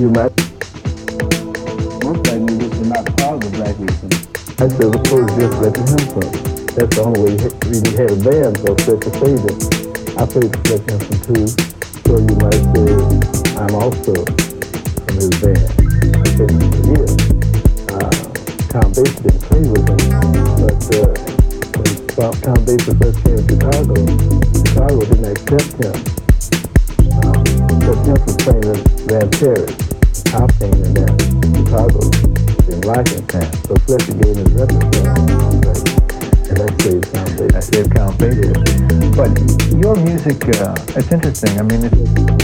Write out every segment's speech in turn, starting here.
You might. Most black music are not proud of black music. I said, suppose just letting him from. That's the only way you really had a band for such a fader. I played Fletcher Henderson too, so you might say I'm also from his band. I said, yeah. Uh, Count Basie didn't play with him, but uh, when Count Basie first came to Chicago, Chicago didn't accept him. Uh, Fletcher Henderson was playing in Grand Terrace, top thing in Chicago in Washington. So Fletcher gave his repertoire. And that saved Count Basie. That saved Count Basie. But your music, uh, it's interesting. I mean, it's,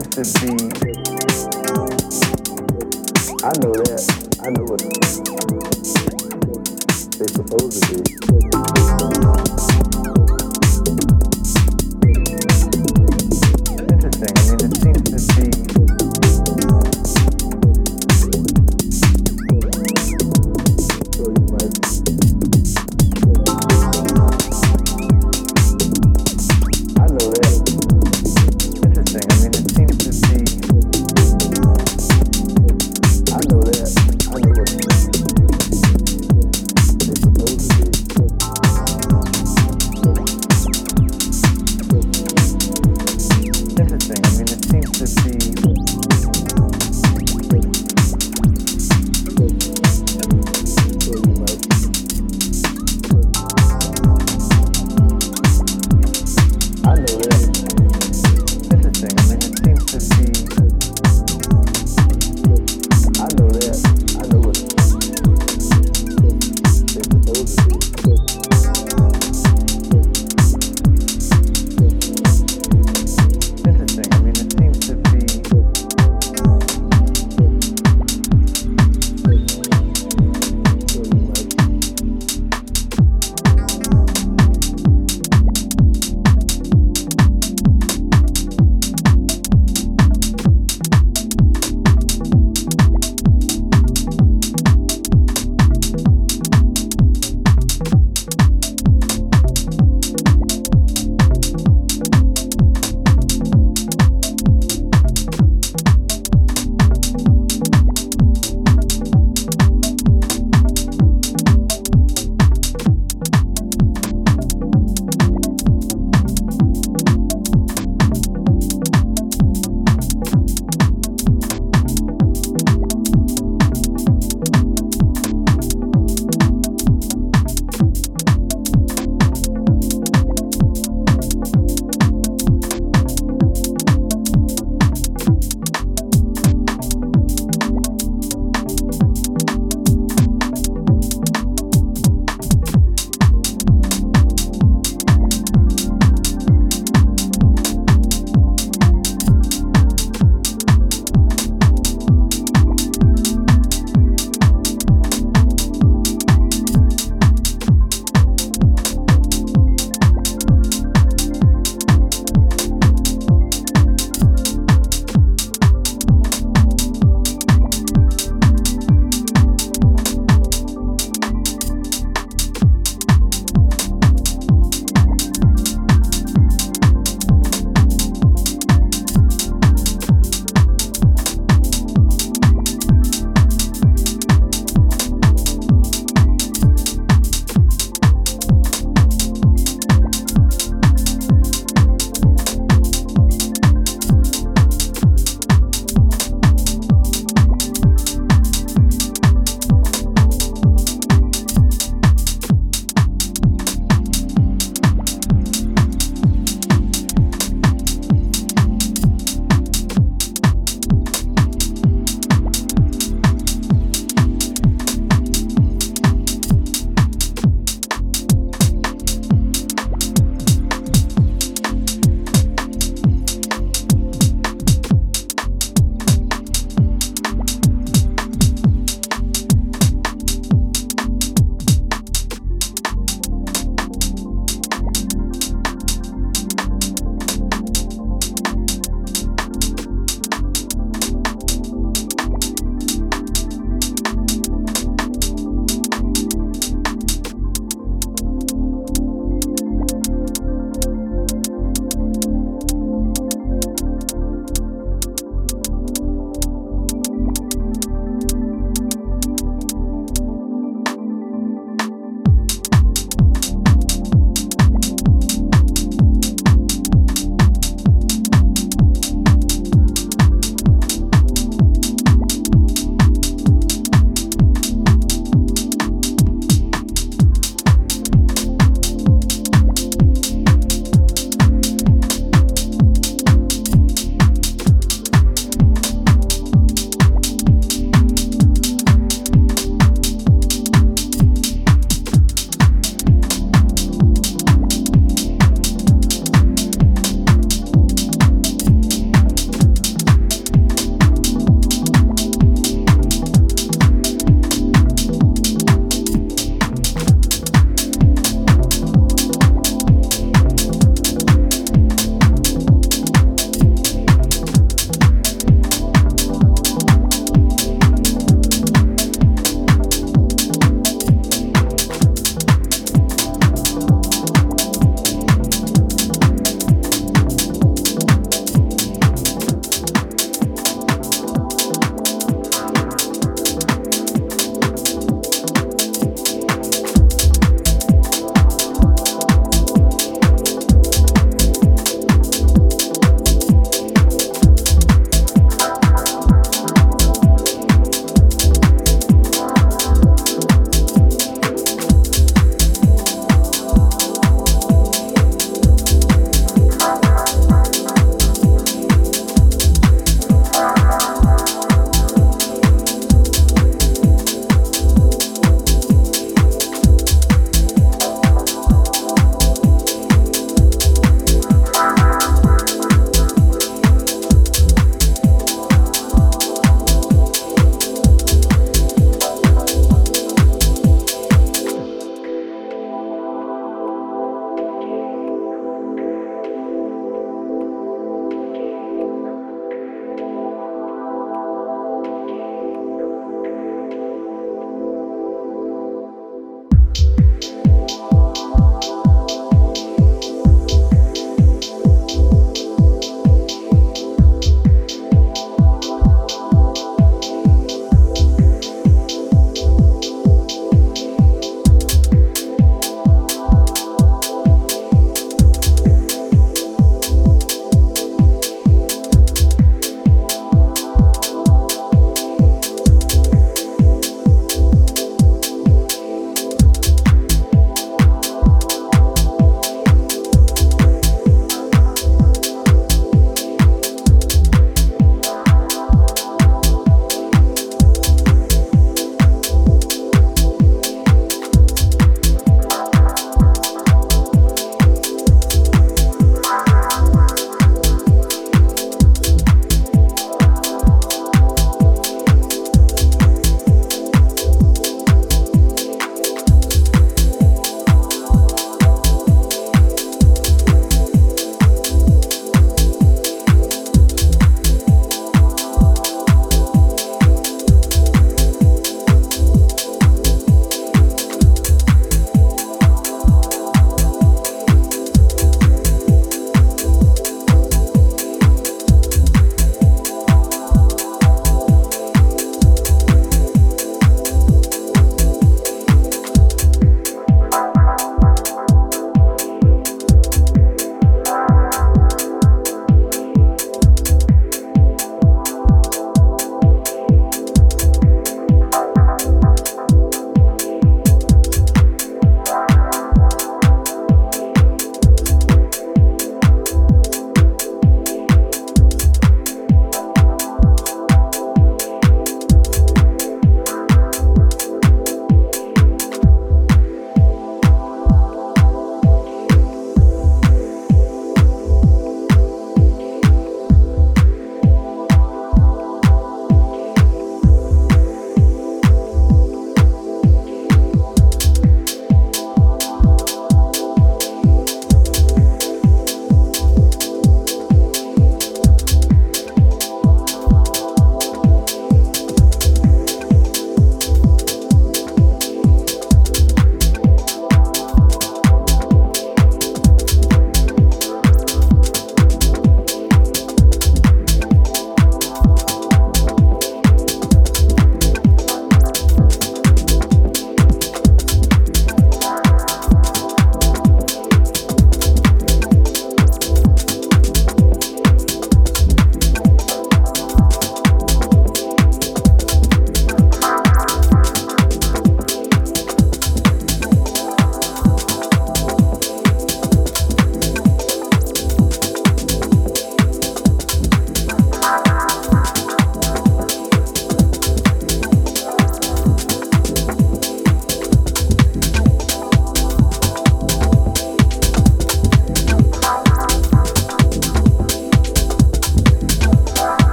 seems to be. I know that. I know what they're supposed to be.